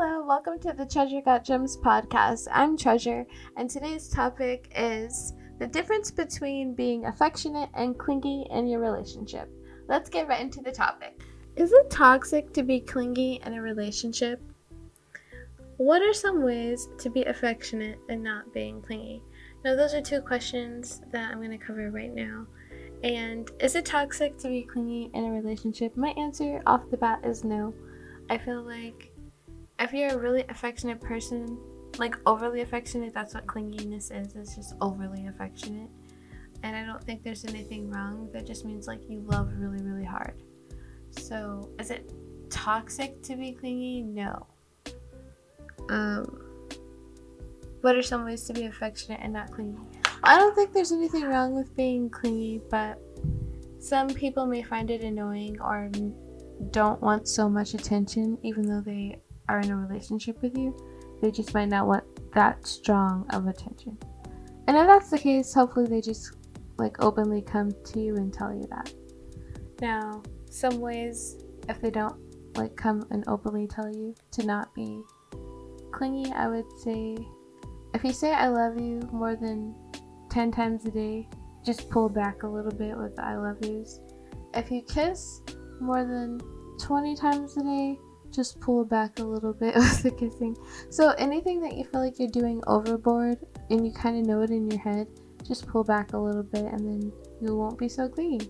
Hello, welcome to the Treasure Got Gems podcast. I'm Treasure, and today's topic is the difference between being affectionate and clingy in your relationship. Let's get right into the topic. Is it toxic to be clingy in a relationship? What are some ways to be affectionate and not being clingy? Now, those are two questions that I'm going to cover right now. And is it toxic to be clingy in a relationship? My answer off the bat is no. I feel like if you're a really affectionate person, like overly affectionate, that's what clinginess is. It's just overly affectionate. And I don't think there's anything wrong. That just means like you love really, really hard. So, is it toxic to be clingy? No. Um, what are some ways to be affectionate and not clingy? I don't think there's anything wrong with being clingy, but some people may find it annoying or don't want so much attention, even though they are in a relationship with you. They just might not want that strong of attention. And if that's the case, hopefully they just like openly come to you and tell you that. Now, some ways if they don't like come and openly tell you to not be clingy, I would say if you say I love you more than 10 times a day, just pull back a little bit with the I love yous. If you kiss more than 20 times a day, just pull back a little bit with the kissing. So anything that you feel like you're doing overboard and you kind of know it in your head, just pull back a little bit and then you won't be so clingy.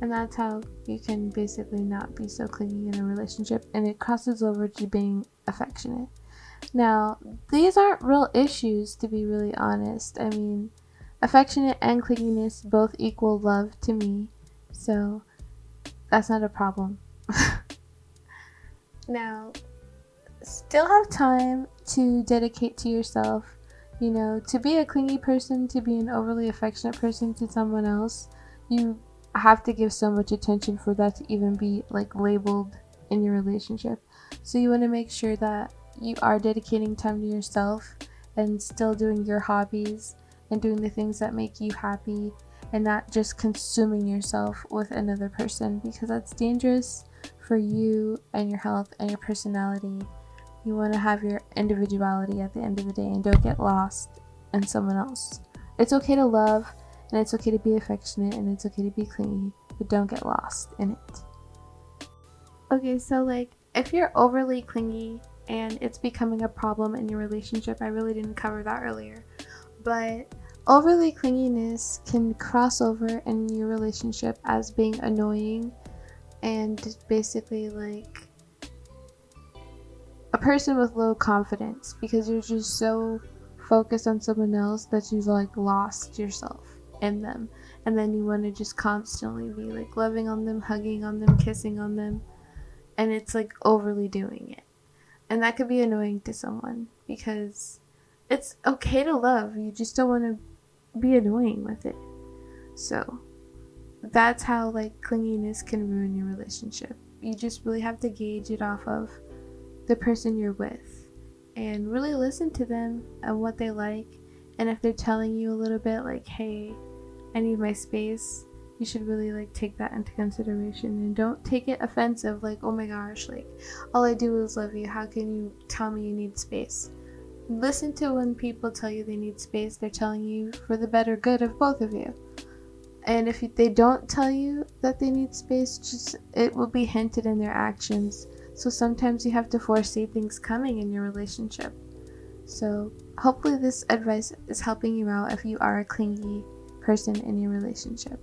And that's how you can basically not be so clingy in a relationship and it crosses over to being affectionate. Now, these aren't real issues to be really honest. I mean, affectionate and clinginess both equal love to me. So, that's not a problem. Now, still have time to dedicate to yourself. You know, to be a clingy person, to be an overly affectionate person to someone else, you have to give so much attention for that to even be like labeled in your relationship. So you want to make sure that you are dedicating time to yourself and still doing your hobbies and doing the things that make you happy and not just consuming yourself with another person because that's dangerous for you and your health and your personality. You want to have your individuality at the end of the day and don't get lost in someone else. It's okay to love and it's okay to be affectionate and it's okay to be clingy, but don't get lost in it. Okay, so like if you're overly clingy and it's becoming a problem in your relationship, I really didn't cover that earlier, but overly clinginess can cross over in your relationship as being annoying and basically like a person with low confidence because you're just so focused on someone else that you've like lost yourself in them. And then you want to just constantly be like loving on them hugging on them kissing on them and it's like overly doing it. And that could be annoying to someone because it's okay to love you just don't want to be annoying with it. So that's how like clinginess can ruin your relationship. You just really have to gauge it off of the person you're with and really listen to them and what they like. And if they're telling you a little bit like, hey, I need my space, you should really like take that into consideration and don't take it offensive like, oh my gosh, like all I do is love you. How can you tell me you need space? Listen to when people tell you they need space, they're telling you for the better good of both of you and if they don't tell you that they need space just it will be hinted in their actions. So sometimes you have to foresee things coming in your relationship. So hopefully this advice is helping you out if you are a clingy person in your relationship